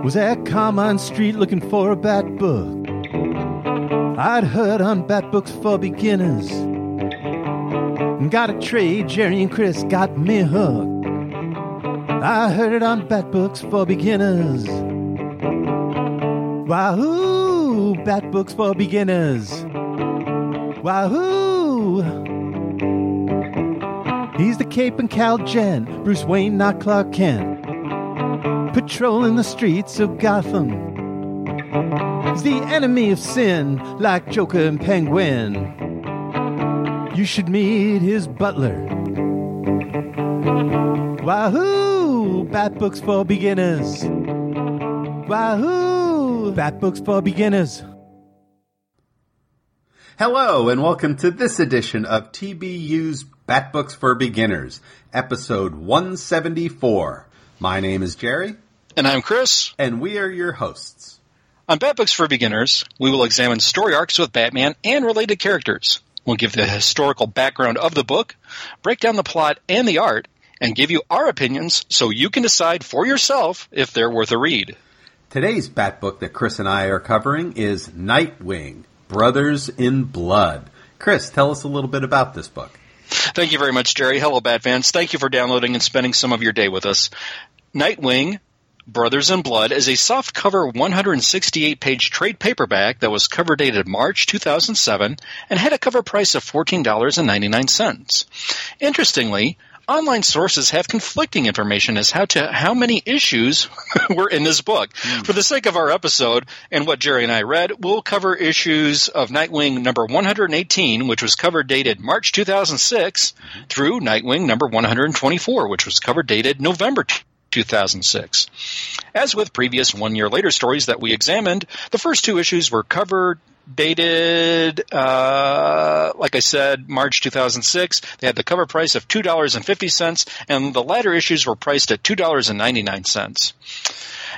Was at Carmine Street looking for a bat book. I'd heard on bat books for beginners. Got a trade, Jerry and Chris got me hooked. I heard it on bat books for beginners. Wahoo! Bat books for beginners. Wahoo! He's the Cape and Cal Gent, Bruce Wayne, not Clark Kent. Patrolling the streets of Gotham. He's the enemy of sin, like Joker and Penguin. You should meet his butler. Wahoo! Bat books for beginners. Wahoo! Bat books for beginners. Hello, and welcome to this edition of TBU's Bat Books for Beginners, episode 174. My name is Jerry. And I'm Chris. And we are your hosts. On Bat Books for Beginners, we will examine story arcs with Batman and related characters. We'll give the historical background of the book, break down the plot and the art, and give you our opinions so you can decide for yourself if they're worth a read. Today's Bat book that Chris and I are covering is Nightwing Brothers in Blood. Chris, tell us a little bit about this book. Thank you very much, Jerry. Hello, Bat fans. Thank you for downloading and spending some of your day with us. Nightwing Brothers in Blood is a softcover 168 page trade paperback that was cover dated March 2007 and had a cover price of $14.99. Interestingly, online sources have conflicting information as how to how many issues were in this book. Mm. For the sake of our episode and what Jerry and I read, we'll cover issues of Nightwing number 118, which was cover dated March 2006, mm-hmm. through Nightwing number 124, which was cover dated November 2006. As with previous one year later stories that we examined, the first two issues were covered dated, uh, like I said, March 2006. They had the cover price of $2.50, and the latter issues were priced at $2.99.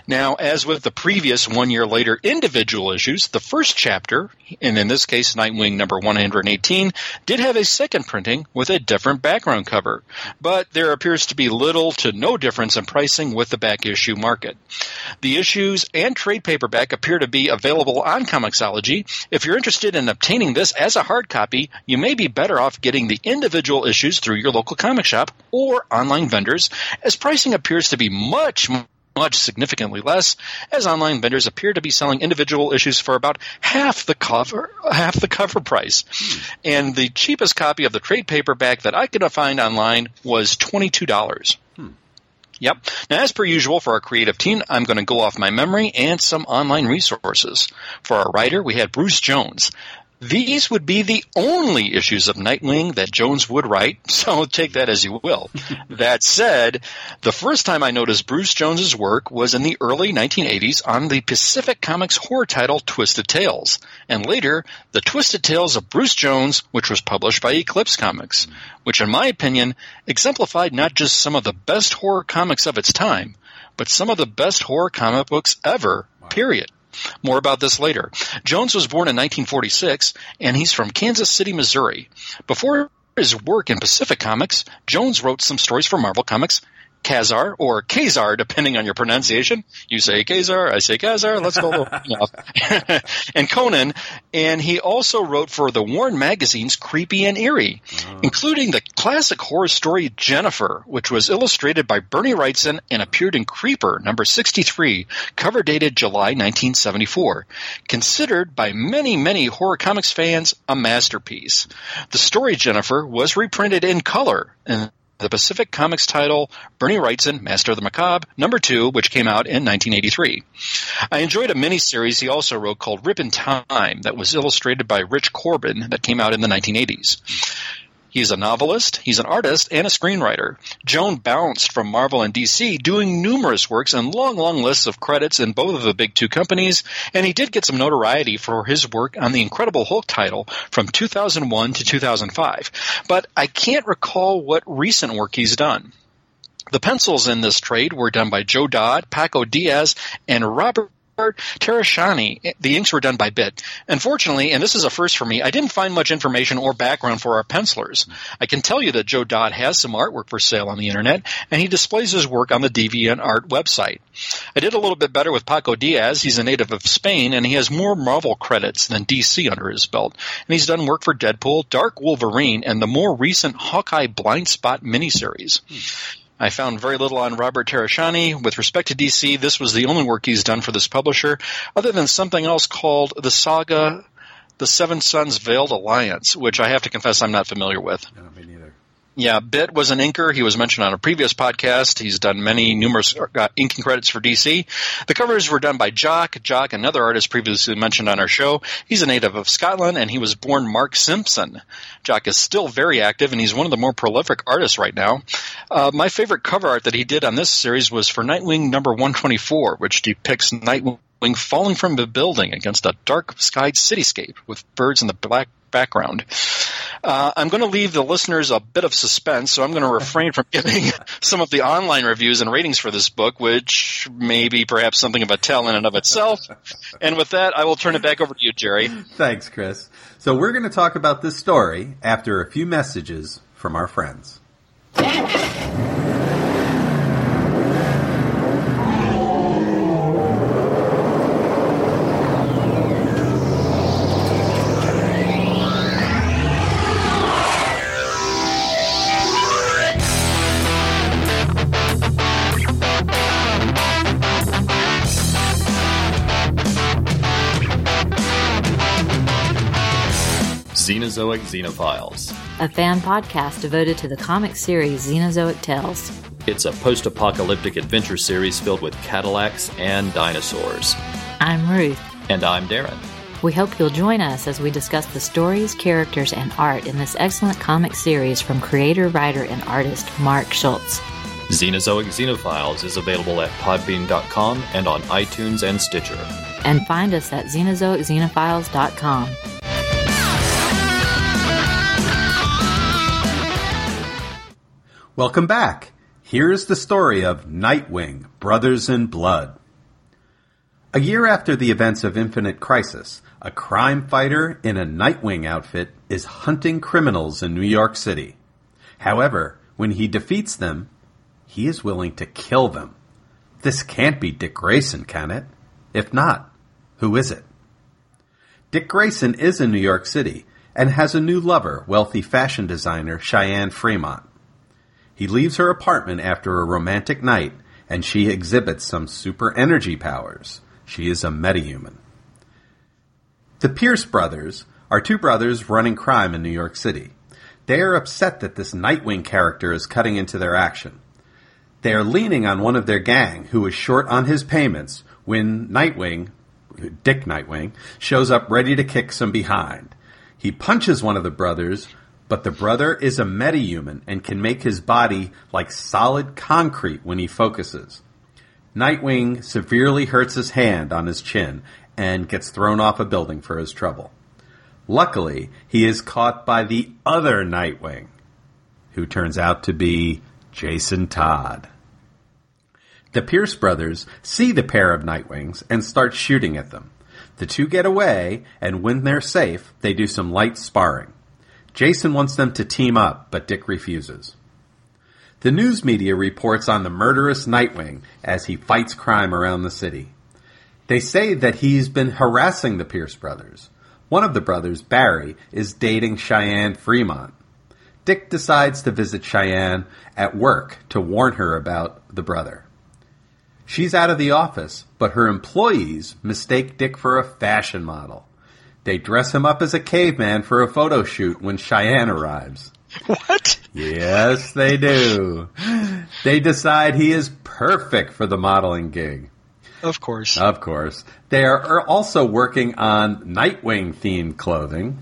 Now, as with the previous one year later individual issues, the first chapter, and in this case Nightwing number 118, did have a second printing with a different background cover. But there appears to be little to no difference in pricing with the back issue market. The issues and trade paperback appear to be available on Comixology. If you're interested in obtaining this as a hard copy, you may be better off getting the individual issues through your local comic shop or online vendors, as pricing appears to be much much significantly less, as online vendors appear to be selling individual issues for about half the cover half the cover price. Hmm. And the cheapest copy of the trade paperback that I could find online was twenty two dollars. Hmm. Yep. Now, as per usual for our creative team, I'm going to go off my memory and some online resources. For our writer, we had Bruce Jones. These would be the only issues of Nightwing that Jones would write, so take that as you will. that said, the first time I noticed Bruce Jones's work was in the early 1980s on the Pacific Comics horror title Twisted Tales, and later, The Twisted Tales of Bruce Jones, which was published by Eclipse Comics, which in my opinion exemplified not just some of the best horror comics of its time, but some of the best horror comic books ever, period. More about this later. Jones was born in 1946, and he's from Kansas City, Missouri. Before his work in Pacific Comics, Jones wrote some stories for Marvel Comics Kazar or Kazar, depending on your pronunciation. You say Kazar, I say Kazar. Let's go. and Conan, and he also wrote for the Warren magazine's Creepy and Eerie, oh. including the classic horror story Jennifer, which was illustrated by Bernie Wrightson and appeared in Creepy number 63, cover dated July 1974. Considered by many, many horror comics fans a masterpiece. The story Jennifer was reprinted in color in the Pacific Comics title Bernie Wrightson, Master of the Macabre, number two, which came out in 1983. I enjoyed a miniseries he also wrote called Rip in Time that was illustrated by Rich Corben that came out in the 1980s. He's a novelist, he's an artist, and a screenwriter. Joan bounced from Marvel and DC, doing numerous works and long, long lists of credits in both of the big two companies, and he did get some notoriety for his work on the Incredible Hulk title from 2001 to 2005. But I can't recall what recent work he's done. The pencils in this trade were done by Joe Dodd, Paco Diaz, and Robert Teranishi. The inks were done by Bit. Unfortunately, and this is a first for me, I didn't find much information or background for our pencilers. I can tell you that Joe Dodd has some artwork for sale on the internet, and he displays his work on the DeviantArt website. I did a little bit better with Paco Diaz. He's a native of Spain, and he has more Marvel credits than DC under his belt. And he's done work for Deadpool, Dark Wolverine, and the more recent Hawkeye Blind Spot miniseries. I found very little on Robert Teranishi. With respect to DC, this was the only work he's done for this publisher, other than something else called The Saga, The Seven Sons Veiled Alliance, which I have to confess I'm not familiar with. No, me neither. Yeah, Bit was an inker. He was mentioned on a previous podcast. He's done many numerous uh, inking credits for DC. The covers were done by Jock. Jock, another artist previously mentioned on our show. He's a native of Scotland and he was born Mark Simpson. Jock is still very active and he's one of the more prolific artists right now. Uh, my favorite cover art that he did on this series was for Nightwing number 124, which depicts Nightwing falling from a building against a dark skied cityscape with birds in the black background. Uh, I'm going to leave the listeners a bit of suspense, so I'm going to refrain from giving some of the online reviews and ratings for this book, which may be perhaps something of a tell in and of itself. and with that, I will turn it back over to you, Jerry. Thanks, Chris. So we're going to talk about this story after a few messages from our friends. Xenozoic Xenophiles. a fan podcast devoted to the comic series Xenozoic Tales. It's a post apocalyptic adventure series filled with Cadillacs and dinosaurs. I'm Ruth. And I'm Darren. We hope you'll join us as we discuss the stories, characters, and art in this excellent comic series from creator, writer, and artist Mark Schultz. Xenozoic Xenophiles is available at podbean.com and on iTunes and Stitcher. And find us at xenozoicxenophiles.com. Welcome back. Here's the story of Nightwing, Brothers in Blood. A year after the events of Infinite Crisis, a crime fighter in a Nightwing outfit is hunting criminals in New York City. However, when he defeats them, he is willing to kill them. This can't be Dick Grayson, can it? If not, who is it? Dick Grayson is in New York City and has a new lover, wealthy fashion designer Cheyenne Fremont. He leaves her apartment after a romantic night, and she exhibits some super energy powers. She is a metahuman. The Pierce brothers are two brothers running crime in New York City. They are upset that this Nightwing character is cutting into their action. They are leaning on one of their gang who is short on his payments when Nightwing, Dick Nightwing, shows up ready to kick some behind. He punches one of the brothers, but the brother is a metahuman and can make his body like solid concrete when he focuses. Nightwing severely hurts his hand on his chin and gets thrown off a building for his trouble. Luckily, he is caught by the other Nightwing, who turns out to be Jason Todd. The Pierce brothers see the pair of Nightwings and start shooting at them. The two get away, and when they're safe, they do some light sparring. Jason wants them to team up, but Dick refuses. The news media reports on the murderous Nightwing as he fights crime around the city. They say that he's been harassing the Pierce brothers. One of the brothers, Barry, is dating Cheyenne Fremont. Dick decides to visit Cheyenne at work to warn her about the brother. She's out of the office, but her employees mistake Dick for a fashion model. They dress him up as a caveman for a photo shoot when Cheyenne arrives. What? Yes, they do. They decide he is perfect for the modeling gig. Of course. Of course. They are also working on Nightwing themed clothing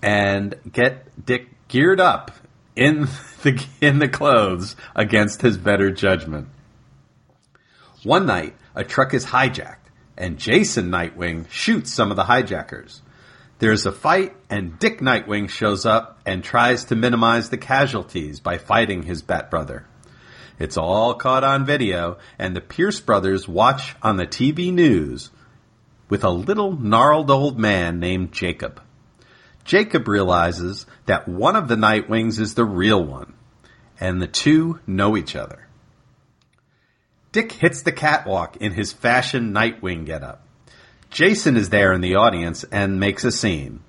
and get Dick geared up in the in the clothes against his better judgment. One night, a truck is hijacked and Jason Nightwing shoots some of the hijackers. There's a fight, and Dick Nightwing shows up and tries to minimize the casualties by fighting his Bat brother. It's all caught on video, and the Pierce brothers watch on the TV news with a little gnarled old man named Jacob. Jacob realizes that one of the Nightwings is the real one, and the two know each other. Dick hits the catwalk in his fashion Nightwing getup. Jason is there in the audience and makes a scene.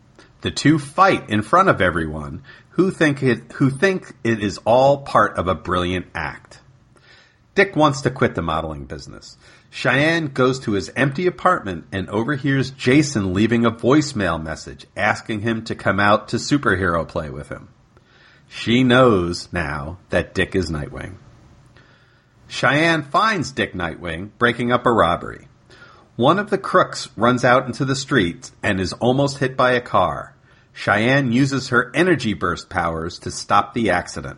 The two fight in front of everyone who think it, who think it is all part of a brilliant act. Dick wants to quit the modeling business. Cheyenne goes to his empty apartment and overhears Jason leaving a voicemail message asking him to come out to superhero play with him. She knows now that Dick is Nightwing. Cheyenne finds Dick Nightwing breaking up a robbery. One of the crooks runs out into the street and is almost hit by a car. Cheyenne uses her energy burst powers to stop the accident.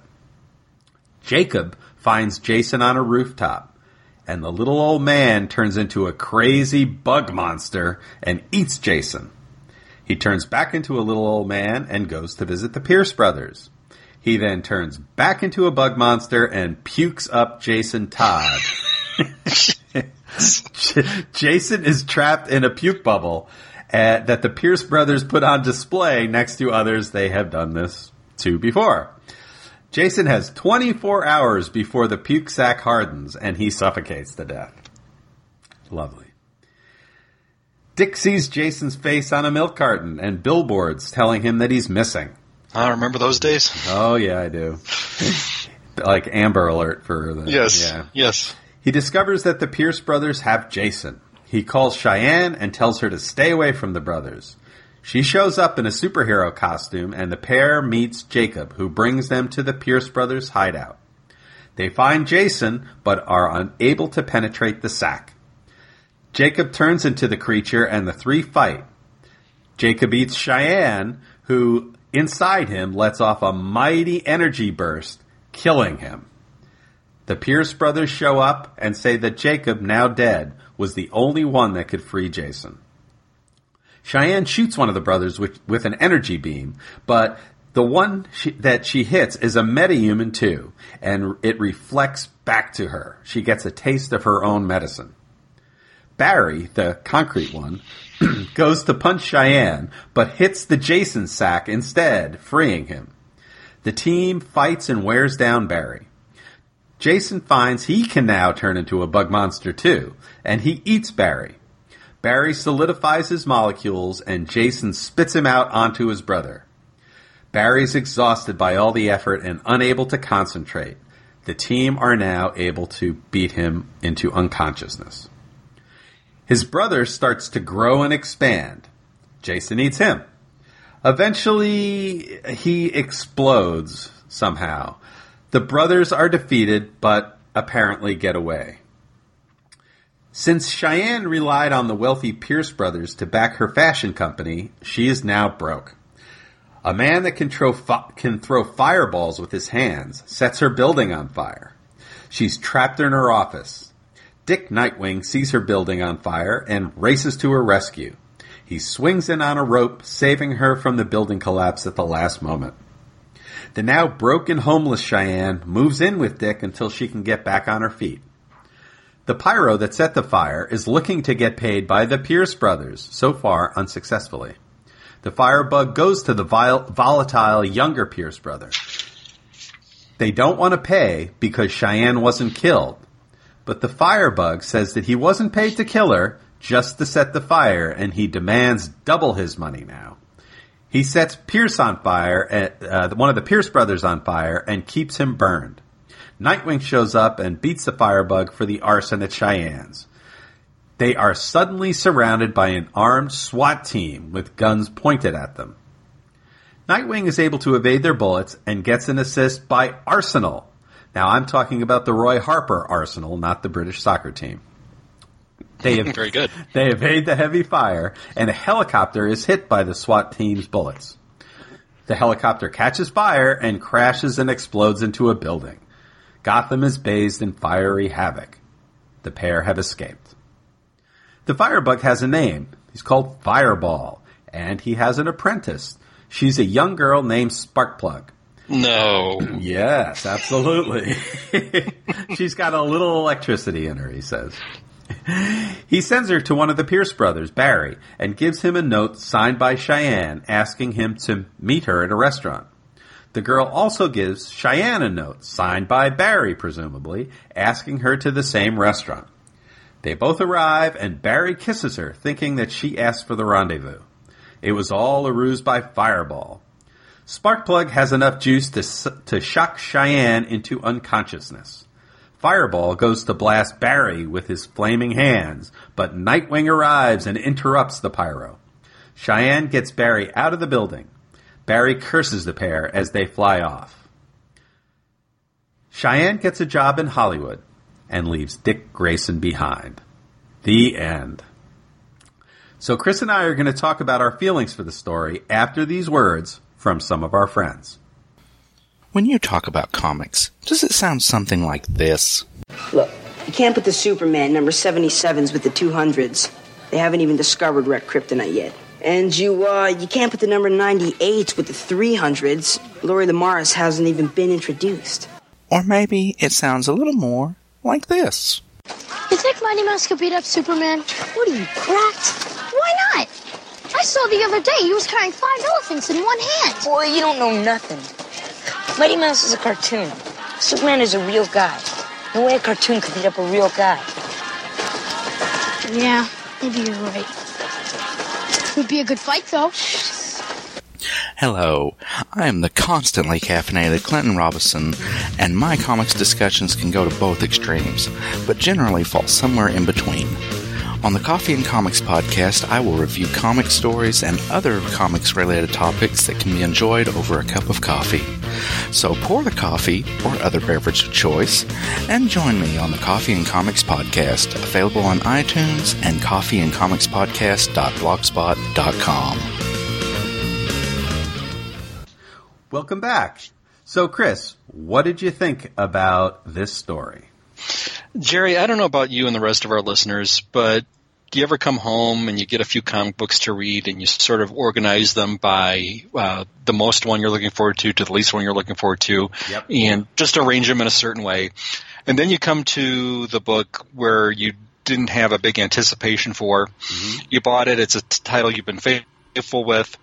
Jacob finds Jason on a rooftop, and the little old man turns into a crazy bug monster and eats Jason. He turns back into a little old man and goes to visit the Pierce brothers. He then turns back into a bug monster and pukes up Jason Todd. Jason is trapped in a puke bubble uh, that the Pierce brothers put on display next to others they have done this to before. Jason has 24 hours before the puke sac hardens and he suffocates to death. Lovely. Dick sees Jason's face on a milk carton and billboards telling him that he's missing. I remember those days. Oh yeah, I do. like Amber Alert for the Yes. Yeah. Yes. He discovers that the Pierce brothers have Jason. He calls Cheyenne and tells her to stay away from the brothers. She shows up in a superhero costume and the pair meets Jacob, who brings them to the Pierce brothers' hideout. They find Jason, but are unable to penetrate the sack. Jacob turns into the creature and the three fight. Jacob eats Cheyenne, who inside him lets off a mighty energy burst, killing him. The Pierce brothers show up and say that Jacob, now dead, was the only one that could free Jason. Cheyenne shoots one of the brothers with, with an energy beam, but the one she, that she hits is a metahuman too, and it reflects back to her. She gets a taste of her own medicine. Barry, the concrete one, goes to punch Cheyenne, but hits the Jason sack instead, freeing him. The team fights and wears down Barry. Jason finds he can now turn into a bug monster too, and he eats Barry. Barry solidifies his molecules, and Jason spits him out onto his brother. Barry's exhausted by all the effort and unable to concentrate. The team are now able to beat him into unconsciousness. His brother starts to grow and expand. Jason eats him. Eventually, he explodes somehow. The brothers are defeated, but apparently get away. Since Cheyenne relied on the wealthy Pierce brothers to back her fashion company, she is now broke. A man that can throw, fi- can throw fireballs with his hands sets her building on fire. She's trapped in her office. Dick Nightwing sees her building on fire and races to her rescue. He swings in on a rope, saving her from the building collapse at the last moment. The now broken homeless Cheyenne moves in with Dick until she can get back on her feet. The pyro that set the fire is looking to get paid by the Pierce brothers, so far unsuccessfully. The firebug goes to the volatile younger Pierce brother. They don't want to pay because Cheyenne wasn't killed, but the firebug says that he wasn't paid to kill her, just to set the fire, and he demands double his money now. He sets Pierce on fire, uh, one of the Pierce brothers on fire, and keeps him burned. Nightwing shows up and beats the firebug for the arson at Cheyenne's. They are suddenly surrounded by an armed SWAT team with guns pointed at them. Nightwing is able to evade their bullets and gets an assist by Arsenal. Now I'm talking about the Roy Harper Arsenal, not the British soccer team. They have, Very good. They evade the heavy fire, and a helicopter is hit by the SWAT team's bullets. The helicopter catches fire and crashes and explodes into a building. Gotham is bathed in fiery havoc. The pair have escaped. The firebug has a name. He's called Fireball, and he has an apprentice. She's a young girl named Sparkplug. No. Yes, absolutely. She's got a little electricity in her, he says. He sends her to one of the Pierce brothers, Barry, and gives him a note signed by Cheyenne asking him to meet her at a restaurant. The girl also gives Cheyenne a note, signed by Barry, presumably, asking her to the same restaurant. They both arrive, and Barry kisses her, thinking that she asked for the rendezvous. It was all a ruse by Fireball. Sparkplug has enough juice to, to shock Cheyenne into unconsciousness. Fireball goes to blast Barry with his flaming hands, but Nightwing arrives and interrupts the pyro. Cheyenne gets Barry out of the building. Barry curses the pair as they fly off. Cheyenne gets a job in Hollywood and leaves Dick Grayson behind. The end. So Chris and I are going to talk about our feelings for the story after these words from some of our friends. When you talk about comics, does it sound something like this? Look, you can't put the Superman number 77s with the 200s. They haven't even discovered red kryptonite yet. And you, uh, you can't put the number 98s with the 300s. Lori Lemaris hasn't even been introduced. Or maybe it sounds a little more like this. You think Mighty Mouse could beat up Superman? What are you, cracked? Why not? I saw the other day he was carrying five elephants in one hand. Boy, you don't know nothing. Mighty Mouse is a cartoon. Superman is a real guy. No way a cartoon could beat up a real guy. Yeah, maybe you're right. Would be a good fight, though. Hello, I am the constantly caffeinated Clinton Robinson, and my comics discussions can go to both extremes, but generally fall somewhere in between. On the Coffee and Comics podcast, I will review comic stories and other comics related topics that can be enjoyed over a cup of coffee. So pour the coffee or other beverage of choice and join me on the Coffee and Comics podcast, available on iTunes and coffeeandcomicspodcast.blogspot.com. Welcome back. So, Chris, what did you think about this story? Jerry, I don't know about you and the rest of our listeners, but do you ever come home and you get a few comic books to read and you sort of organize them by uh, the most one you're looking forward to to the least one you're looking forward to? Yep. and just arrange them in a certain way. And then you come to the book where you didn't have a big anticipation for. You bought it. It's a title you've been faithful with.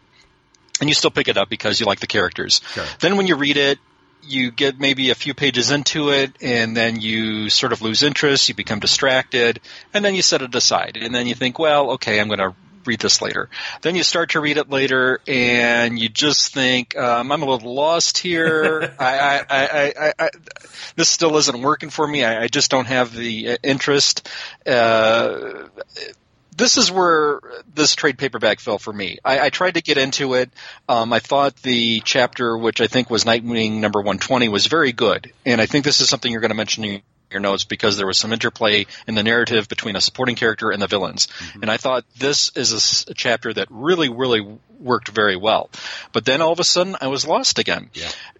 And you still pick it up because you like the characters. Sure. then when you read it you get maybe a few pages into it and then you sort of lose interest, you become distracted, and then you set it aside. And then you think, well, okay, I'm going to read this later. Then you start to read it later and you just think, um, I'm a little lost here. I, I, I, I, I, I, this still isn't working for me. I, I just don't have the uh, interest. Uh, this is where this trade paperback fell for me. I, I tried to get into it. Um, I thought the chapter, which I think was Nightwing number 120, was very good. And I think this is something you're going to mention in your notes because there was some interplay in the narrative between a supporting character and the villains. Mm-hmm. And I thought this is a, chapter that really, really worked very well. But then all of a sudden, I was lost again.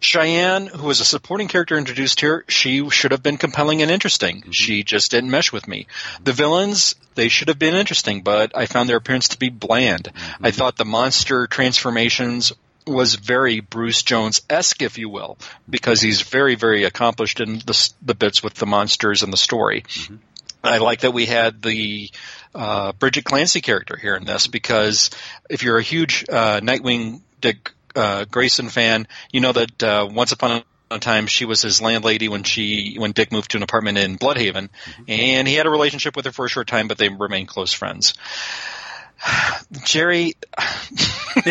Cheyenne, who was a supporting character introduced here, she should have been compelling and interesting. Mm-hmm. She just didn't mesh with me. The villains, they should have been interesting, but I found their appearance to be bland. Mm-hmm. I thought the monster transformations was very Bruce Jones esque, if you will, because he's very, very accomplished in the, the bits with the monsters and the story. I like that we had the uh, Bridget Clancy character here in this because if you're a huge uh, Nightwing Dick uh, Grayson fan, you know that uh, once upon a time she was his landlady when she when Dick moved to an apartment in Blüdhaven, and he had a relationship with her for a short time, but they remained close friends. Jerry,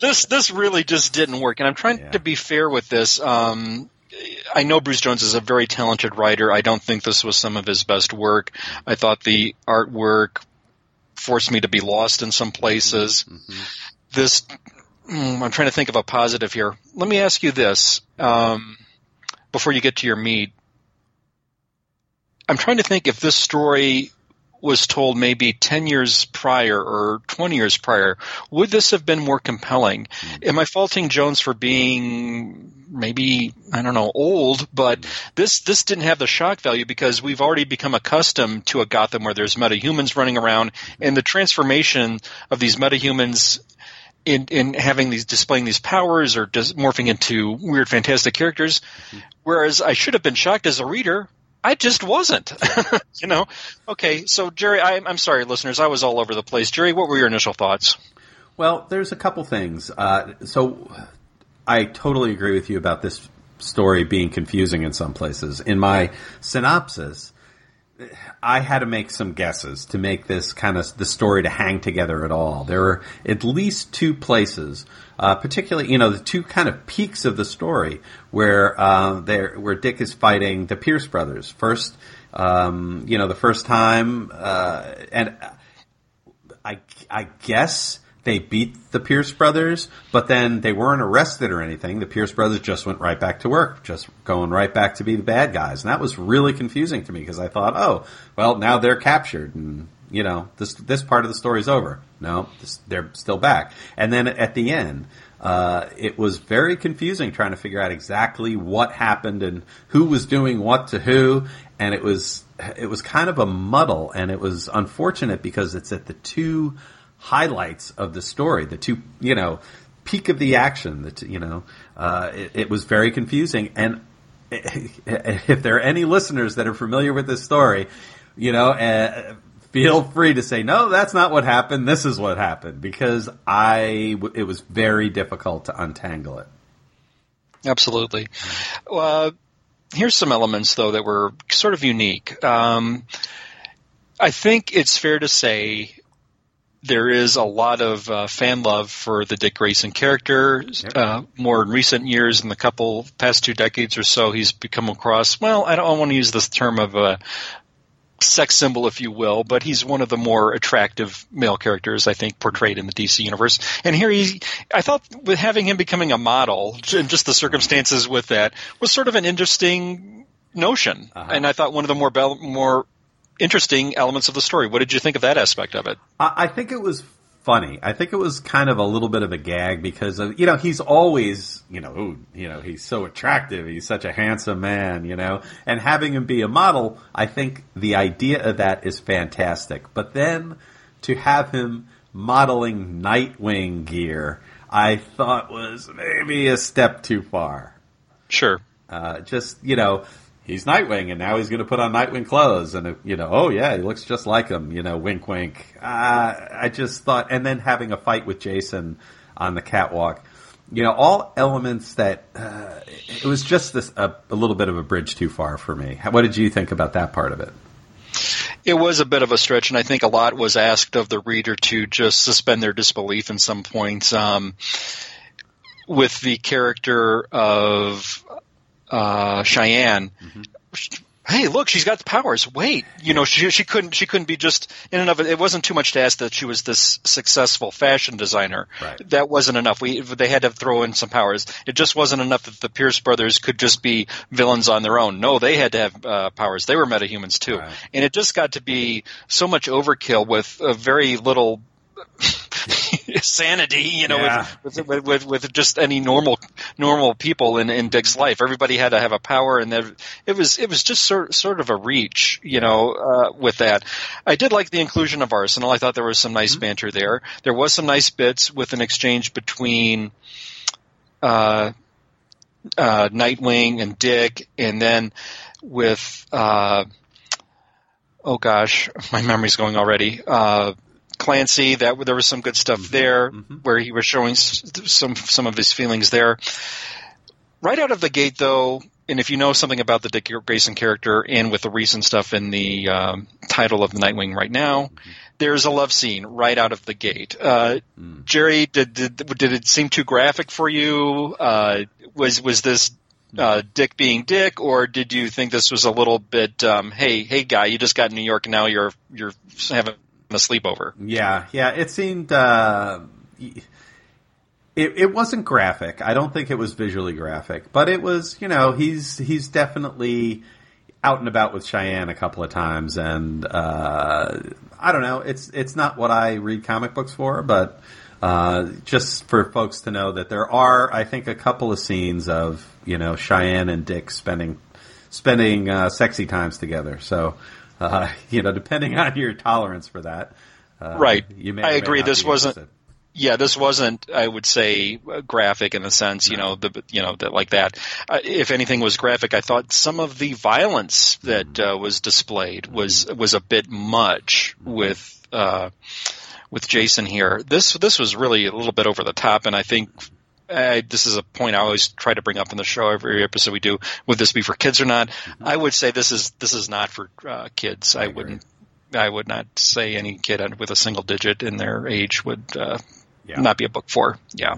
this this really just didn't work, and I'm trying Yeah. to be fair with this. Um, I know Bruce Jones is a very talented writer. I don't think this was some of his best work. I thought the artwork forced me to be lost in some places. This, mm, I'm trying to think of a positive here. Let me ask you this um, before you get to your meat. I'm trying to think if this story was told maybe 10 years prior or 20 years prior, would this have been more compelling? Hmm. Am I faulting Jones for being maybe, I don't know, old, but hmm. this, this didn't have the shock value because we've already become accustomed to a Gotham where there's metahumans running around and the transformation of these metahumans in in having these displaying these powers or just morphing into weird fantastic characters. Hmm. Whereas i should have been shocked as a reader i just wasn't you know okay so jerry I, i'm sorry listeners i was all over the place jerry what were your initial thoughts Well, there's a couple things. Uh, so I totally agree with you about this story being confusing in some places. In my synopsis, I had to make some guesses to make this kind of the story to hang together at all. There were at least two places, uh, particularly you know the two kind of peaks of the story where uh, there where Dick is fighting the Pierce brothers first. Um, you know the first time, uh, and I I guess they beat the Pierce brothers, but then they weren't arrested or anything. The Pierce brothers just went right back to work, just going right back to be the bad guys, and that was really confusing to me because I thought, oh, well, now they're captured, and you know, this this part of the story's over. No, this, they're still back, and then at the end. Uh, it was very confusing trying to figure out exactly what happened and who was doing what to who, and it was it was kind of a muddle, and it was unfortunate because it's at the two highlights of the story, the two, you know, peak of the action. That you know, uh, it, it was very confusing. And if there are any listeners that are familiar with this story, you know, uh, feel free to say no. That's not what happened. This is what happened because I it was very difficult to untangle it. Absolutely. Uh, here's some elements, though, that were sort of unique. Um, I think it's fair to say there is a lot of uh, fan love for the Dick Grayson character. Yep. Uh, more in recent years, in the couple past two decades or so, he's become across. Well, I don't want to use this term of a sex symbol, if you will, but he's one of the more attractive male characters I think portrayed in the DC universe. And here he, I thought with having him becoming a model and just the circumstances with that was sort of an interesting notion. Uh-huh. And I thought one of the more bel- more interesting elements of the story. What did you think of that aspect of it? I, I think it was funny. I think it was kind of a little bit of a gag because of you know he's always you know ooh, you know he's so attractive. He's such a handsome man, you know, and having him be a model, I think the idea of that is fantastic. But then to have him modeling Nightwing gear, I thought was maybe a step too far. Sure. Uh, just you know, he's Nightwing, and now he's going to put on Nightwing clothes, and you know, oh yeah, he looks just like him. You know, wink, wink. Uh, I just thought, and then having a fight with Jason on the catwalk. You know, all elements that uh, it was just this a, a little bit of a bridge too far for me. What did you think about that part of it? It was a bit of a stretch, and I think a lot was asked of the reader to just suspend their disbelief in some points. Um, with the character of uh, Cheyenne, hey, look, she's got the powers. Wait, you know, she she couldn't she couldn't be just in and of it. It wasn't too much to ask that she was this successful fashion designer. Right. That wasn't enough. We they had to throw in some powers. It just wasn't enough that the Pierce brothers could just be villains on their own. No, they had to have uh, powers. They were metahumans too, Right. and it just got to be so much overkill with a very little. sanity, you know, Yeah. with, with, with with just any normal normal people in, in Dick's life. Everybody had to have a power, and there- it was it was just sort sort of a reach, you know, uh, with that. I did like the inclusion of Arsenal. I thought there was some nice banter there. There was some nice bits with an exchange between. Uh, uh, Nightwing and Dick, and then with uh, oh gosh, my memory's going already. Uh, Clancy, that there was some good stuff there where he was showing some some of his feelings there. Right out of the gate, though, and if you know something about the Dick Grayson character, and with the recent stuff in the um, title of Nightwing right now, there's a love scene right out of the gate. Uh, Jerry, did, did did it seem too graphic for you? Uh, was was this uh, Dick being Dick, or did you think this was a little bit, um, hey, hey, guy, you just got in New York, and now you're you're having a sleepover? Yeah, yeah. It seemed uh, it it wasn't graphic. I don't think it was visually graphic, but it was. You know, he's he's definitely out and about with Cheyenne a couple of times, and uh, I don't know. It's it's not what I read comic books for, but uh, just for folks to know that there are, I think, a couple of scenes of you know Cheyenne and Dick spending spending uh, sexy times together. So. Uh, you know, depending on your tolerance for that, uh, Right. You may I agree. This wasn't- interested. yeah, this wasn't, I would say, uh, graphic in the sense, you know, the you know that like that. Uh, if anything was graphic, I thought some of the violence that uh, was displayed was was a bit much with uh, with Jason here. This this was really a little bit over the top, and I think. Uh, this is a point I always try to bring up in the show every episode we do. Would this be for kids or not? I would say this is this is not for uh, kids. I, wouldn't. I would not say any kid with a single digit in their age would uh, Yeah. not be a book for. Yeah.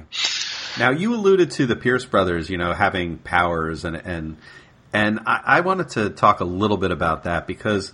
Now you alluded to the Pierce brothers, you know, having powers and and and I, I wanted to talk a little bit about that because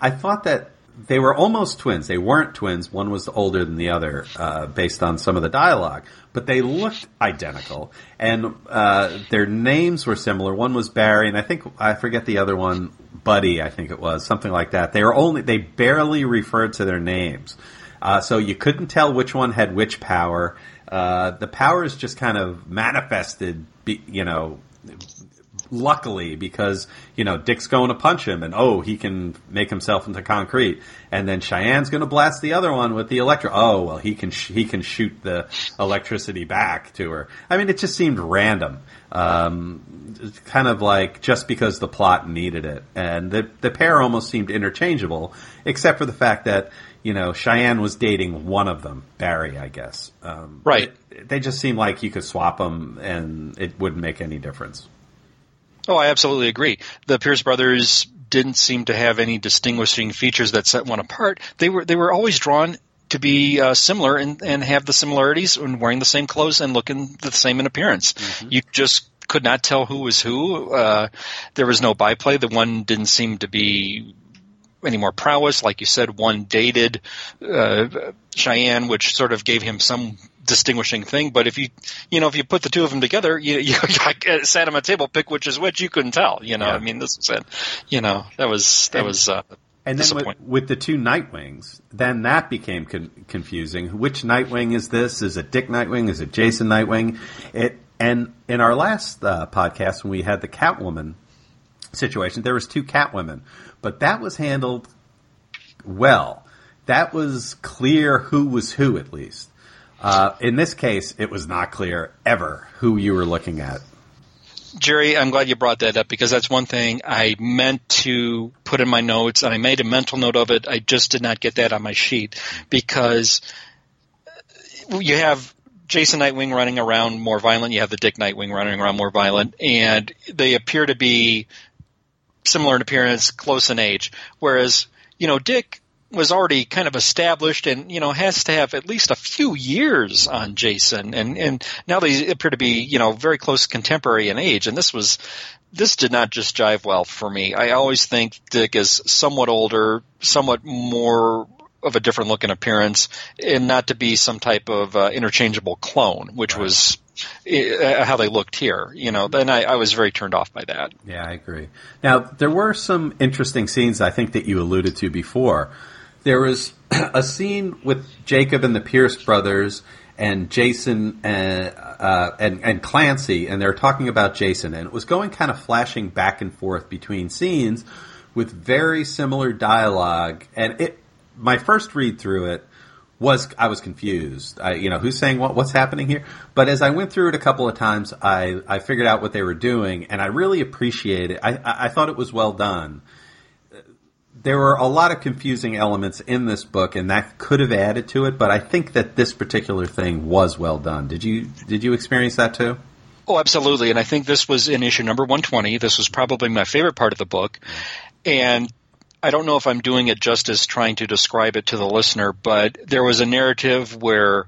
I thought that they were almost twins. They weren't twins. One was older than the other, uh, based on some of the dialogue, but they looked identical, and uh, their names were similar. One was Barry, and I think I forget the other one, Buddy. I think it was something like that. They were only they barely referred to their names. Uh, so you couldn't tell which one had which power. Uh, the powers just kind of manifested, you know, luckily because, you know, Dick's going to punch him and, oh, he can make himself into concrete. And then Cheyenne's going to blast the other one with the electro. Oh, well, he can, sh- he can shoot the electricity back to her. I mean, it just seemed random. Um, kind of like just because the plot needed it. And the, the pair almost seemed interchangeable, except for the fact that, you know, Cheyenne was dating one of them, Barry, I guess. Um, Right. they just seemed like you could swap them and it wouldn't make any difference. Oh, I absolutely agree. The Pierce brothers didn't seem to have any distinguishing features that set one apart. They were they were always drawn to be uh, similar and, and have the similarities and wearing the same clothes and looking the same in appearance. You just could not tell who was who. Uh, there was no byplay. The one didn't seem to be any more prowess. Like you said, one dated uh, Cheyenne, which sort of gave him some distinguishing thing. But if you, you know, if you put the two of them together, you, you I sat them at a table, pick which is which. You couldn't tell. You know, Yeah. I mean, this was it. You know, that was that And- was. Uh, And then with, with the two Nightwings, then that became con- confusing. Which Nightwing is this? Is it Dick Nightwing? Is it Jason Nightwing? It and in our last uh, podcast when we had the Catwoman situation, there was two Catwomen, but that was handled well. That was clear who was who at least. Uh, in this case, it was not clear ever who you were looking at. Jerry, I'm glad you brought that up because that's one thing I meant to put in my notes, and I made a mental note of it. I just did not get that on my sheet because you have Jason Nightwing running around more violent, you have the Dick Nightwing running around more violent, and they appear to be similar in appearance, close in age. Whereas, you know, Dick was already kind of established and, you know, has to have at least a few years on Jason. And, and now they appear to be, you know, very close contemporary in age. And this was, this did not just jive well for me. I always think Dick is somewhat older, somewhat more of a different look and appearance, and not to be some type of uh, interchangeable clone, which was uh, how they looked here. You know, then I, I was very turned off by that. Yeah, I agree. Now, there were some interesting scenes I think that you alluded to before. There was a scene with Jacob and the Pierce brothers and Jason and, uh, and, and Clancy, and they're talking about Jason, and it was going kind of flashing back and forth between scenes with very similar dialogue. And it, my first read through it was I was confused. I, you know, who's saying what? What's happening here? But as I went through it a couple of times, I, I figured out what they were doing, and I really appreciated. it. I I thought it was well done. There were a lot of confusing elements in this book, and that could have added to it. But I think that this particular thing was well done. Did you did you experience that too? Oh, absolutely. And I think this was in issue number 120. This was probably my favorite part of the book. And I don't know if I'm doing it justice trying to describe it to the listener, but there was a narrative where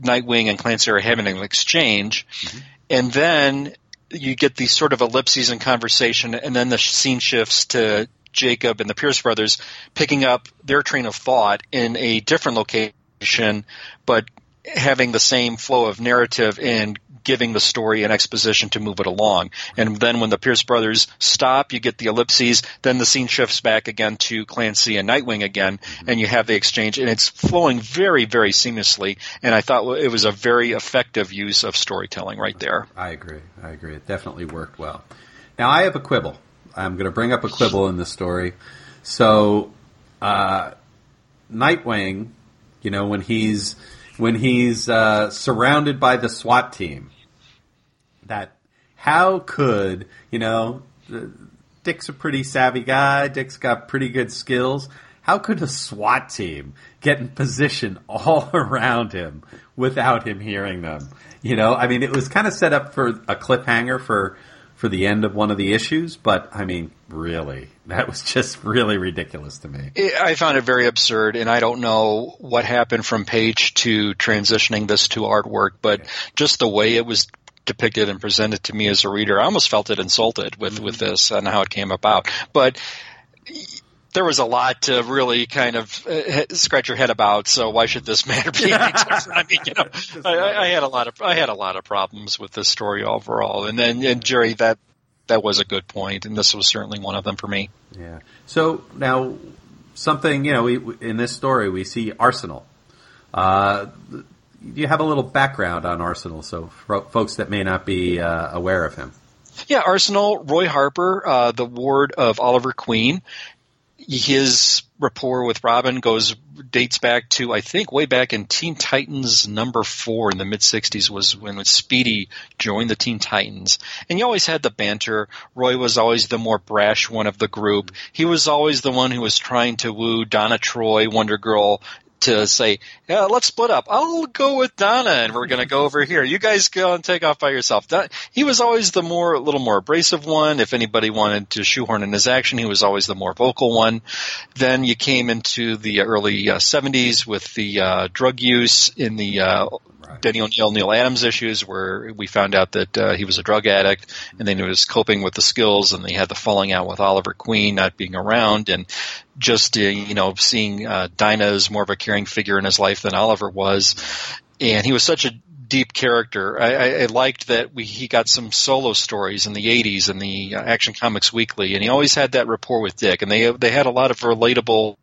Nightwing and Clancy are having an exchange, mm-hmm. and then you get these sort of ellipses in conversation, and then the scene shifts to Jacob and the Pierce brothers picking up their train of thought in a different location, but having the same flow of narrative and giving the story an exposition to move it along. And then when the Pierce brothers stop, you get the ellipses, then the scene shifts back again to Clancy and Nightwing again, and you have the exchange, and it's flowing very, very seamlessly. And I thought it was a very effective use of storytelling right there. I agree. I agree. It definitely worked well. Now I have a quibble. I'm going to bring up a quibble in this story. So, uh, Nightwing, You know, when he's when he's uh, surrounded by the SWAT team. That how could you know? Dick's a pretty savvy guy. Dick's got pretty good skills. How could a SWAT team get in position all around him without him hearing them? You know, I mean, it was kind of set up for a cliffhanger for for the end of one of the issues, but I mean, really, that was just really ridiculous to me. I found it very absurd, and I don't know what happened from page to transitioning this to artwork, but just the way it was depicted and presented to me as a reader, I almost felt it insulted with, mm-hmm. with this and how it came about. But there was a lot to really kind of uh, scratch your head about. So why should this matter be any different? I mean, you know, I, I, had a lot of I had a lot of problems with this story overall. And then and Jerry, that that was a good point, and this was certainly one of them for me. Yeah. So now something you know, we, in this story we see Arsenal. Uh, you have a little background on Arsenal, so folks that may not be uh, aware of him. Yeah, Arsenal, Roy Harper, uh, the ward of Oliver Queen. His rapport with Robin goes dates back to I think way back in Teen Titans number four in the mid '60s was when Speedy joined the Teen Titans, and you always had the banter. Roy was always the more brash one of the group. He was always the one who was trying to woo Donna Troy, Wonder Girl, to say, yeah, let's split up. I'll go with Donna and we're going to go over here. You guys go and take off by yourself. He was always the more, a little more abrasive one. If anybody wanted to shoehorn in his action, he was always the more vocal one. Then you came into the early uh, 70s with the uh, drug use in the uh, Denny O'Neil, Neal Adams issues where we found out that uh, he was a drug addict and then he was coping with the skills and they had the falling out with Oliver Queen not being around and just, uh, you know, seeing uh, Dinah as more of a caring figure in his life than Oliver was. And he was such a deep character. I, I, I liked that we, he got some solo stories in the 80s in the uh, Action Comics Weekly and he always had that rapport with Dick and they, they had a lot of relatable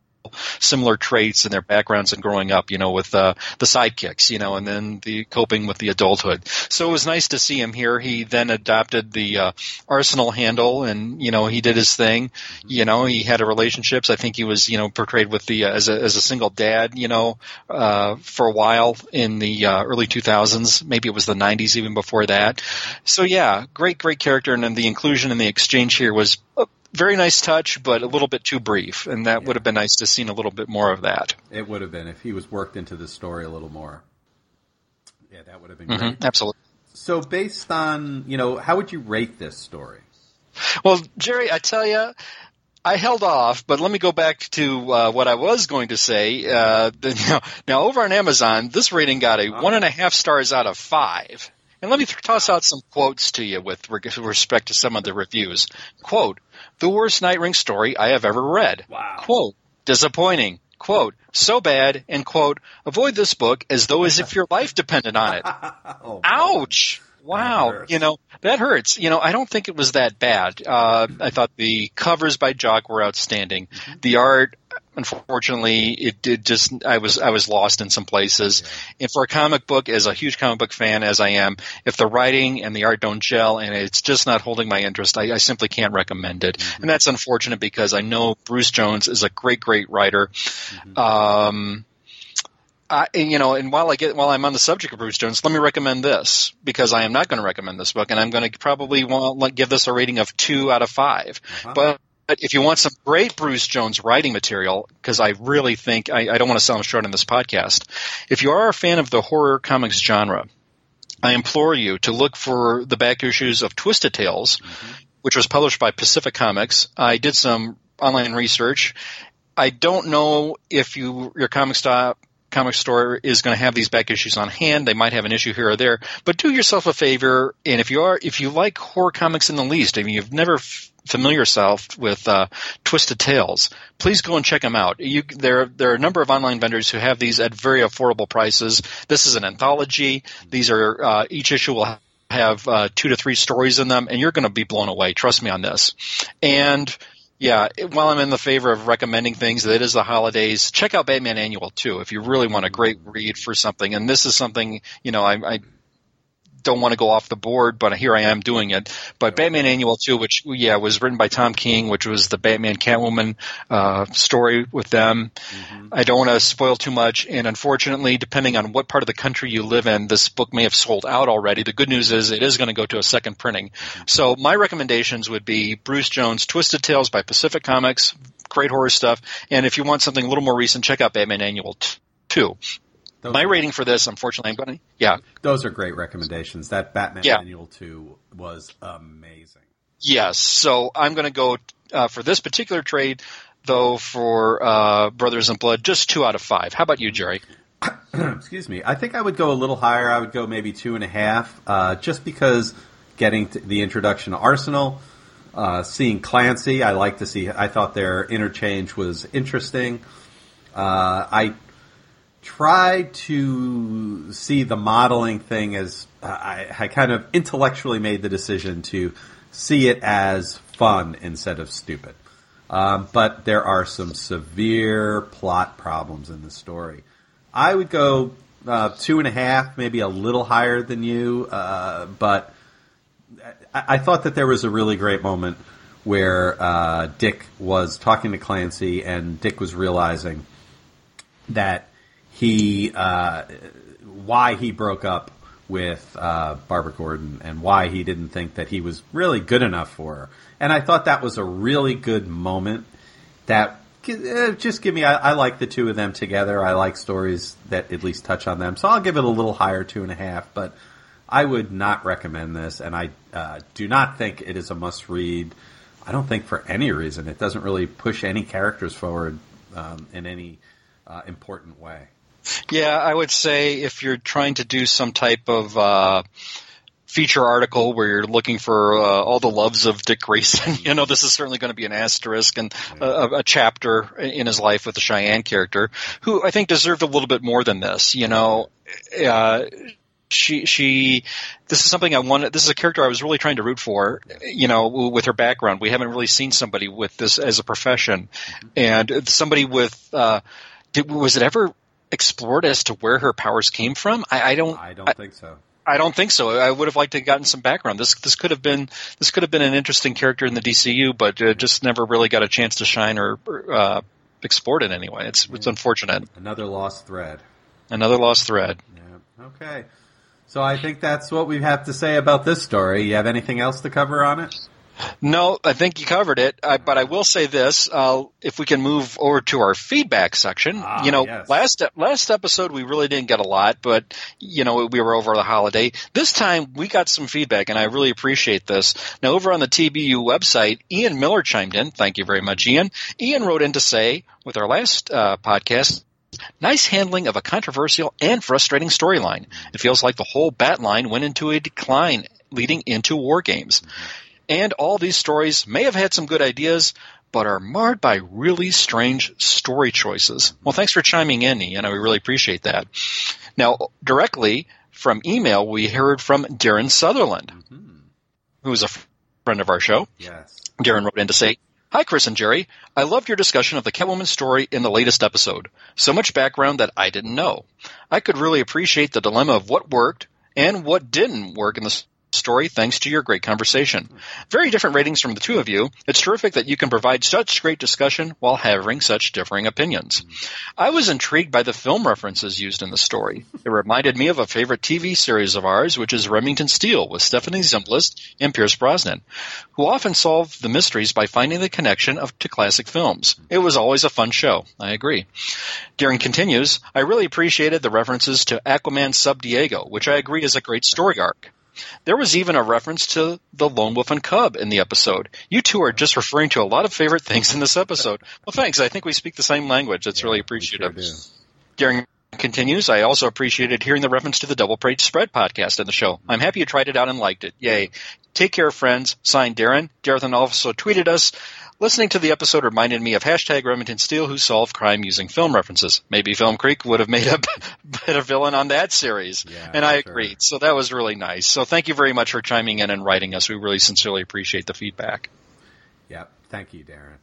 similar traits in their backgrounds and growing up, you know, with uh, the sidekicks, you know, and then the coping with the adulthood. So it was nice to see him here. He then adopted the uh, Arsenal handle, and you know, he did his thing. You know, he had a relationships. I think he was, you know, portrayed with the uh, as a as a single dad, you know, uh, for a while in the uh, early 2000s. Maybe it was the 90s, even before that. So yeah, great, great character, and then the inclusion and the exchange here was very nice touch, but a little bit too brief, and that yeah. would have been nice to seen a little bit more of that. It would have been if he was worked into the story a little more. Yeah, that would have been mm-hmm, great. Absolutely. So, based on you know, how would you rate this story? Well, Jerry, I tell you. I held off, but let me go back to uh, what I was going to say. Uh, the, now, now, over on Amazon, this rating got a one and a half stars out of five. And let me toss out some quotes to you with respect to some of the reviews. Quote, the worst Nightwing story I have ever read. Wow. Quote, disappointing. Quote, so bad, and quote, avoid this book as though as if your life depended on it. oh, Ouch. Wow, you know that hurts. You know, I don't think it was that bad. Uh, I thought the covers by Jock were outstanding. Mm-hmm. The art, unfortunately, it did just. I was I was lost in some places. Yeah. And for a comic book, as a huge comic book fan as I am, if the writing and the art don't gel and it's just not holding my interest, I, I simply can't recommend it. Mm-hmm. And that's unfortunate because I know Bruce Jones is a great, great writer. Mm-hmm. Um, I, you know, and while I get while I'm on the subject of Bruce Jones, let me recommend this because I am not going to recommend this book, and I'm going to probably want, give this a rating of two out of 5 uh-huh. But if you want some great Bruce Jones writing material, because I really think I, I don't want to sell him short on this podcast, if you are a fan of the horror comics genre, I implore you to look for the back issues of Twisted Tales, mm-hmm. which was published by Pacific Comics. I did some online research. I don't know if you your comic stop comic store is going to have these back issues on hand. They might have an issue here or there, but do yourself a favor. And if you are, if you like horror comics in the least, I mean, you've never f- familiar yourself with uh, Twisted Tales, please go and check them out. You, there, there are a number of online vendors who have these at very affordable prices. This is an anthology. These are uh, each issue will have uh, two to three stories in them, and you're going to be blown away. Trust me on this. And yeah, while I'm in the favor of recommending things, that is the holidays. Check out Batman Annual too if you really want a great read for something. And this is something you know I, I don't want to go off the board, but here I am doing it. But Batman Annual 2, which, yeah, was written by Tom King, which was the Batman Catwoman uh, story with them. Mm-hmm. I don't want to spoil too much, and unfortunately, depending on what part of the country you live in, this book may have sold out already. The good news is it is going to go to a second printing. Mm-hmm. So my recommendations would be Bruce Jones' Twisted Tales by Pacific Comics, great horror stuff, and if you want something a little more recent, check out Batman Annual 2. Those My rating for this, unfortunately, I'm going to yeah. Those are great recommendations. That Batman yeah. Annual Two was amazing. Yes, so I'm going to go uh, for this particular trade, though for uh, Brothers in Blood, just two out of five. How about you, Jerry? Excuse me. I think I would go a little higher. I would go maybe two and a half, uh, just because getting the introduction to Arsenal, uh, seeing Clancy, I like to see. I thought their interchange was interesting. Uh, I tried to see the modeling thing as uh, I, I, kind of intellectually made the decision to see it as fun instead of stupid. Um, but there are some severe plot problems in the story. I would go uh, two and a half, maybe a little higher than you, uh, but I, I, thought that there was a really great moment where uh, Dick was talking to Clancy and Dick was realizing that he uh, why he broke up with uh, Barbara Gordon and why he didn't think that he was really good enough for her. And I thought that was a really good moment. That uh, just give me. I, I, like the two of them together. I like stories that at least touch on them. So I'll give it a little higher, two and a half. But I would not recommend this, and I uh, do not think it is a must read. I don't think for any reason. It doesn't really push any characters forward um, in any uh, important way. Yeah, I would say if you're trying to do some type of uh, feature article where you're looking for uh, all the loves of Dick Grayson, you know, this is certainly going to be an asterisk and a, a, chapter in his life with the Cheyenne character, who I think deserved a little bit more than this. You know, uh, she she this is something I wanted. This is a character I was really trying to root for. You know, with her background, we haven't really seen somebody with this as a profession, and somebody with. Uh, did, was it ever explored as to where her powers came from? I, I don't. I don't I, think so. I don't think so. I would have liked to have gotten some background. This this could have been this could have been an interesting character in the DCU, but uh, just never really got a chance to shine or uh, explored it anyway. It's it's unfortunate. Another lost thread. Another lost thread. Yeah. Okay. So I think that's what we have to say about this story. You have anything else to cover on it? No, I think you covered it. I, but I will say this: uh, if we can move over to our feedback section, ah, you know, yes. last last episode we really didn't get a lot, but you know we were over the holiday. This time we got some feedback, and I really appreciate this. Now, over on the TBU website, Ian Miller chimed in. Thank you very much, Ian. Ian wrote in to say, with our last uh, podcast, Nice handling of a controversial and frustrating storyline. It feels like the whole bat line went into a decline leading into war games. And all these stories may have had some good ideas, but are marred by really strange story choices. Well, thanks for chiming in, Ian. I really appreciate that. Now, directly from email, we heard from Darren Sutherland, mm-hmm. who is a friend of our show. Yes. Darren wrote in to say, Hi, Chris and Jerry. I loved your discussion of the Catwoman story in the latest episode. So much background that I didn't know. I could really appreciate the dilemma of what worked and what didn't work in the story thanks to your great conversation. Very different ratings from the two of you. It's terrific that you can provide such great discussion while having such differing opinions. I was intrigued by the film references used in the story. It reminded me of a favorite TV series of ours, which is Remington Steele with Stephanie Zimbalist and Pierce Brosnan, who often solve the mysteries by finding the connection of, to classic films. It was always a fun show. I agree. Darren continues, I really appreciated the references to Aquaman Sub Diego, which I agree is a great story arc. There was even a reference to the lone wolf and cub in the episode. You two are just referring to a lot of favorite things in this episode. Well, thanks. I think we speak the same language. That's yeah, really appreciative. Sure Darren continues, I also appreciated hearing the reference to the Double Page Spread podcast in the show. I'm happy you tried it out and liked it. Yay. Take care, friends. Signed, Darren. Darren also tweeted us, Listening to the episode reminded me of hashtag Remington Steele who solved crime using film references. Maybe Film Freak would have made a better villain on that series. Yeah, and I sure. agreed. So that was really nice. So thank you very much for chiming in and writing us. We really sincerely appreciate the feedback. Yep. Thank you, Darren.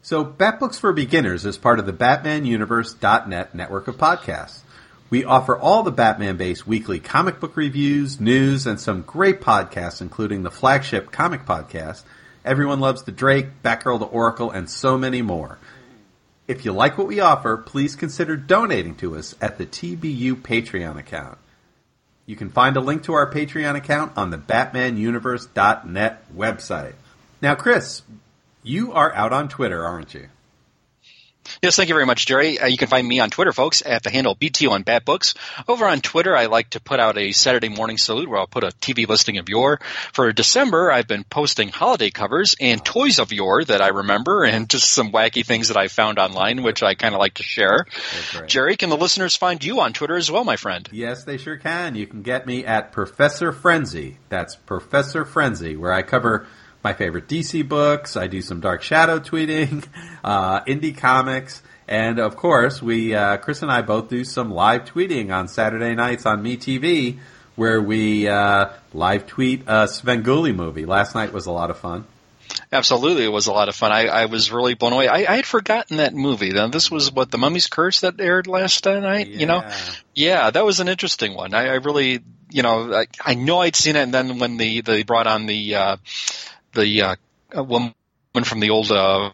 So Bat Books for Beginners is part of the BatmanUniverse.net network of podcasts. We offer all the Batman based weekly comic book reviews, news, and some great podcasts, including the flagship comic podcast, Everyone Loves the Drake, Batgirl to Oracle, and so many more. If you like what we offer, please consider donating to us at the TBU Patreon account. You can find a link to our Patreon account on the BatmanUniverse.net website. Now, Chris, you are out on Twitter, aren't you? Yes, thank you very much, Jerry. Uh, you can find me on Twitter, folks, at the handle BTO on Batbooks. Over on Twitter, I like to put out a Saturday morning salute where I'll put a TV listing of yore. For December, I've been posting holiday covers and toys of yore that I remember and just some wacky things that I found online, which I kind of like to share. Jerry, can the listeners find you on Twitter as well, my friend? Yes, they sure can. You can get me at Professor Frenzy. That's Professor Frenzy, where I cover my favorite DC books. I do some Dark Shadow tweeting, uh, indie comics, and of course, we uh, Chris and I both do some live tweeting on Saturday nights on MeTV, where we uh, live tweet a Svengoolie movie. Last night was a lot of fun. Absolutely, it was a lot of fun. I, I was really blown away. I, I, had forgotten that movie. Now, this was what the Mummy's Curse that aired last night. Yeah. You know, yeah, that was an interesting one. I, I really, you know, I, I know I'd seen it, and then when the they brought on the uh, the uh, woman from the old uh,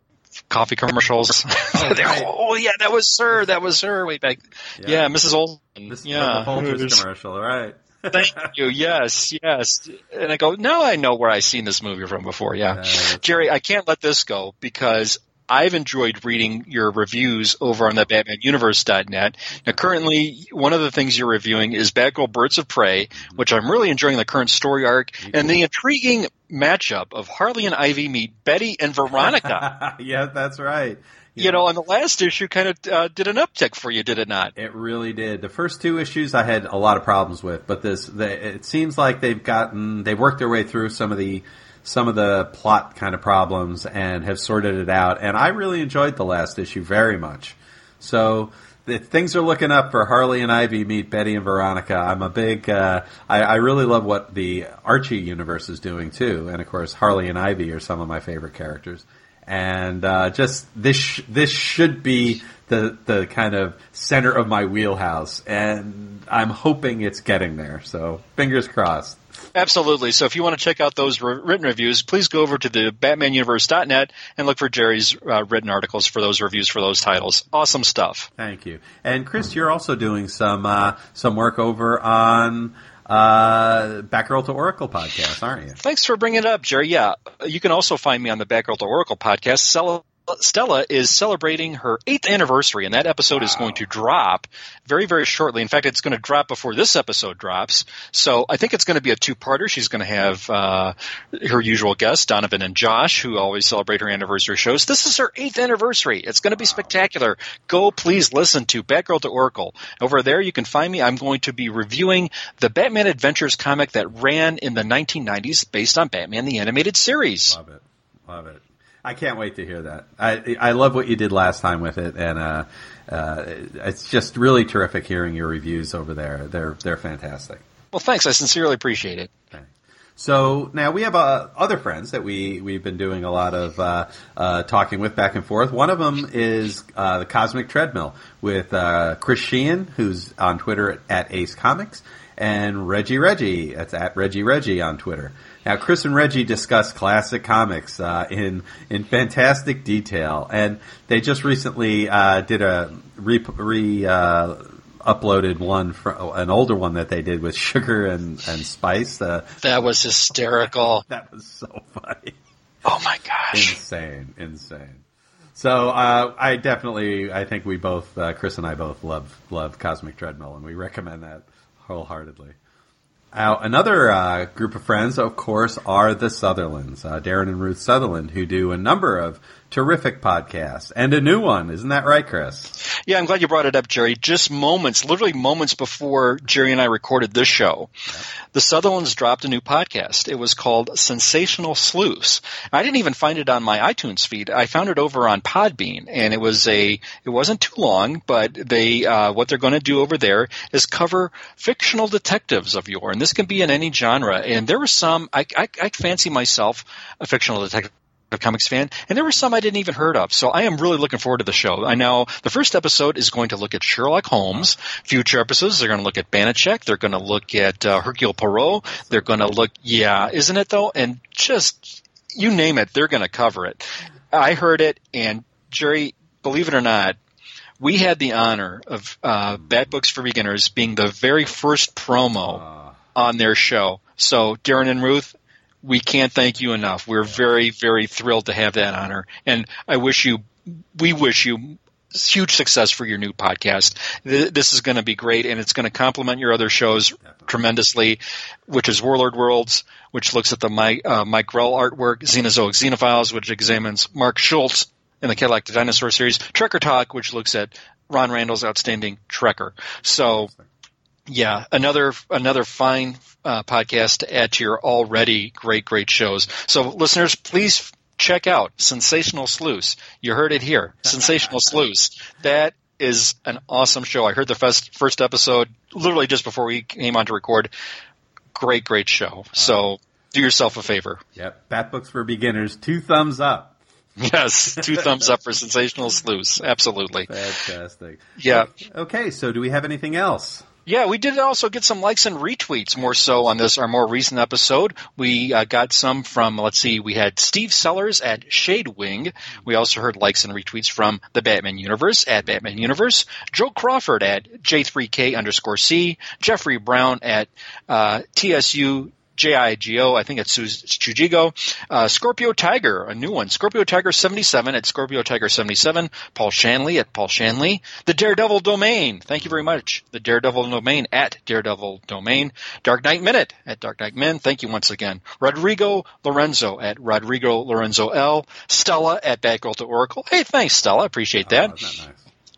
coffee commercials. Oh, right. oh, yeah, that was her. That was her way back. Yeah. Yeah, Mrs. Olson. This yeah, the Folgers commercial, right? Thank you. Yes, yes. And I go, now I know where I've seen this movie from before. Yeah. that's Jerry, I can't let this go because I've enjoyed reading your reviews over on the BatmanUniverse.net. Now, currently, one of the things you're reviewing is Batgirl Birds of Prey, which I'm really enjoying the current story arc and the intriguing matchup of Harley and Ivy meet Betty and Veronica. yeah, that's right. you know, and the last issue kind of uh, did an uptick for you, did it not? It really did. The first two issues I had a lot of problems with, but this the, it seems like they've gotten they've worked their way through some of the some of the plot kind of problems and have sorted it out. And I really enjoyed the last issue very much. So things are looking up for Harley and Ivy meet Betty and Veronica. I'm a big uh, I, I really love what the Archie universe is doing too, and of course Harley and Ivy are some of my favorite characters. And uh, just this sh- this should be the the kind of center of my wheelhouse, and I'm hoping it's getting there. So fingers crossed. Absolutely. So if you want to check out those r- written reviews, please go over to the BatmanUniverse.net and look for Jerry's uh, written articles for those reviews for those titles. Awesome stuff. Thank you. And Chris, you're also doing some uh, some work over on uh, Batgirl to Oracle podcast, aren't you? Thanks for bringing it up, Jerry. Yeah, you can also find me on the Batgirl to Oracle podcast. Stella, Stella is celebrating her eighth anniversary, and that episode is going to drop very, very shortly. In fact, it's going to drop before this episode drops. So I think it's going to be a two-parter. She's going to have uh, her usual guests, Donovan and Josh, who always celebrate her anniversary shows. This is her eighth anniversary. It's going to be spectacular. Go, please listen to Batgirl to Oracle. Over there, you can find me. I'm going to be reviewing the Batman Adventures comic that ran in the 1990s based on Batman the Animated Series. Love it. Love it. I can't wait to hear that. I I love what you did last time with it, and uh, uh, it's just really terrific hearing your reviews over there. They're they're fantastic. Well, thanks. I sincerely appreciate it. So now we have uh, other friends that we we've been doing a lot of uh, uh, talking with back and forth. One of them is uh, the Cosmic Treadmill with uh, Chris Sheehan, who's on Twitter at Ace Comics, and Reggie Reggie. That's at Reggie Reggie on Twitter. Now, Chris and Reggie discuss classic comics uh, in in fantastic detail, and they just recently uh, did a re, re uh, uploaded one for an older one that they did with Sugar and and Spice. Uh, That was hysterical. that was so funny. Oh my gosh. Insane, insane. So uh, I definitely, I think we both, uh, Chris and I both love love Cosmic Treadmill, and we recommend that wholeheartedly. Now, another uh, group of friends, of course, are the Sutherlands, uh, Darren and Ruth Sutherland, who do a number of terrific podcast and a new one. Isn't that right, Chris? Yeah, I'm glad you brought it up, Jerry. Just moments, literally moments before Jerry and I recorded this show, the Sutherlands dropped a new podcast. It was called Sensational Sleuths. I didn't even find it on my iTunes feed. I found it over on Podbean, and it was a. It wasn't too long, but they uh, what they're going to do over there is cover fictional detectives of yore, and this can be in any genre. And there were some. I I, I fancy myself a fictional detective comics fan, and there were some I didn't even heard of. So I am really looking forward to the show. I know the first episode is going to look at Sherlock Holmes. Future episodes they're going to look at Banacek. They're going to look at uh, Hercule Poirot. They're going to look, yeah, isn't it though? And just you name it, they're going to cover it. I heard it, and Jerry, believe it or not, we had the honor of uh, Bat Books for Beginners being the very first promo on their show. So Darren and Ruth, we can't thank you enough. We're very, very thrilled to have that honor, and I wish you, we wish you huge success for your new podcast. This is going to be great, and it's going to complement your other shows tremendously, which is Warlord Worlds, which looks at the Mike, uh, Mike Grell artwork, Xenozoic Xenophiles, which examines Mark Schultz in the Cadillac the Dinosaur series, Trekker Talk, which looks at Ron Randall's outstanding Trekker. So, yeah, another another fine uh, podcast to add to your already great great shows. So, listeners, please check out Sensational Sleuths. You heard it here, Sensational Sleuths. That is an awesome show. I heard the first first episode literally just before we came on to record. Great, great show. So do yourself a favor. Yep, Bat Books for Beginners. Two thumbs up. Yes, two thumbs up for Sensational Sleuths. Absolutely. Fantastic. Yeah. Okay, so do we have anything else? Yeah, we did also get some likes and retweets more so on this, our more recent episode. We uh, got some from, let's see, we had Steve Sellers at Shadewing. We also heard likes and retweets from the Batman Universe at Batman Universe, Joe Crawford at J3K underscore C, Jeffrey Brown at uh, TSU J-I-G-O, I think it's Chujigo. Uh, Scorpio Tiger, a new one. Scorpio Tiger 77 at Scorpio Tiger 77. Paul Shanley at Paul Shanley. The Daredevil Domain. Thank you very much. The Daredevil Domain at Daredevil Domain. Dark Knight Minute at Dark Knight Min. Thank you once again. Rodrigo Lorenzo at Rodrigo Lorenzo L. Stella at Batgirl to Oracle. Hey, thanks, Stella. Appreciate that. Oh, nice?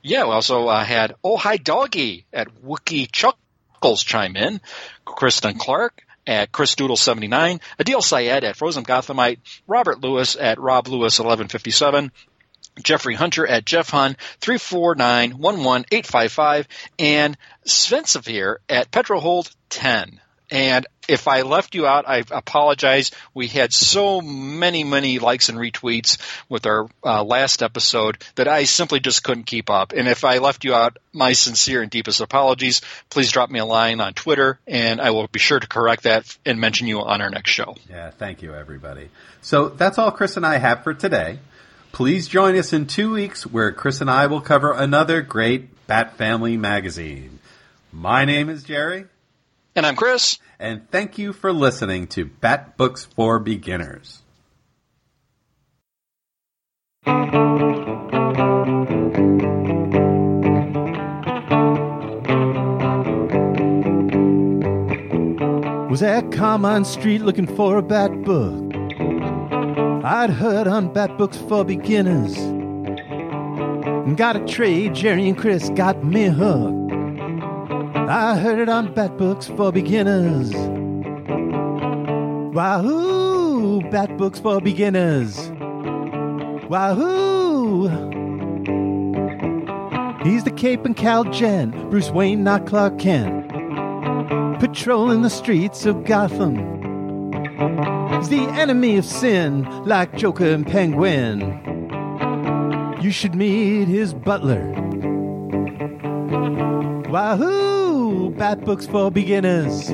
Yeah, we also uh, had Oh Hi Doggy at Wookie Chuckles chime in. Kristen Clark at Chris Doodle 79, Adil Syed at Frozen Gothamite, Robert Lewis at Rob Lewis 1157, Jeffrey Hunter at Jeff Hun 349-11855, and Svensavir at Petrohold 10. And if I left you out, I apologize. We had so many, many likes and retweets with our uh, last episode that I simply just couldn't keep up. And if I left you out, my sincere and deepest apologies. Please drop me a line on Twitter, and I will be sure to correct that and mention you on our next show. Yeah, thank you, everybody. So that's all Chris and I have for today. Please join us in two weeks where Chris and I will cover another great Bat Family magazine. My name is Jerry. And I'm Chris. And thank you for listening to Bat Books for Beginners. Was at Carmine Street looking for a bat book. I'd heard on Bat Books for Beginners. And got a trade, Jerry and Chris got me hooked. I heard it on Bat Books for Beginners. Wahoo! Bat Books for Beginners. Wahoo! He's the Cape and Cal Jen, Bruce Wayne, not Clark Kent. Patrolling the streets of Gotham. He's the enemy of sin, like Joker and Penguin. You should meet his butler. Wahoo! Bat books for beginners.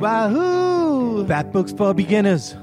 Wahoo! Bat books for beginners.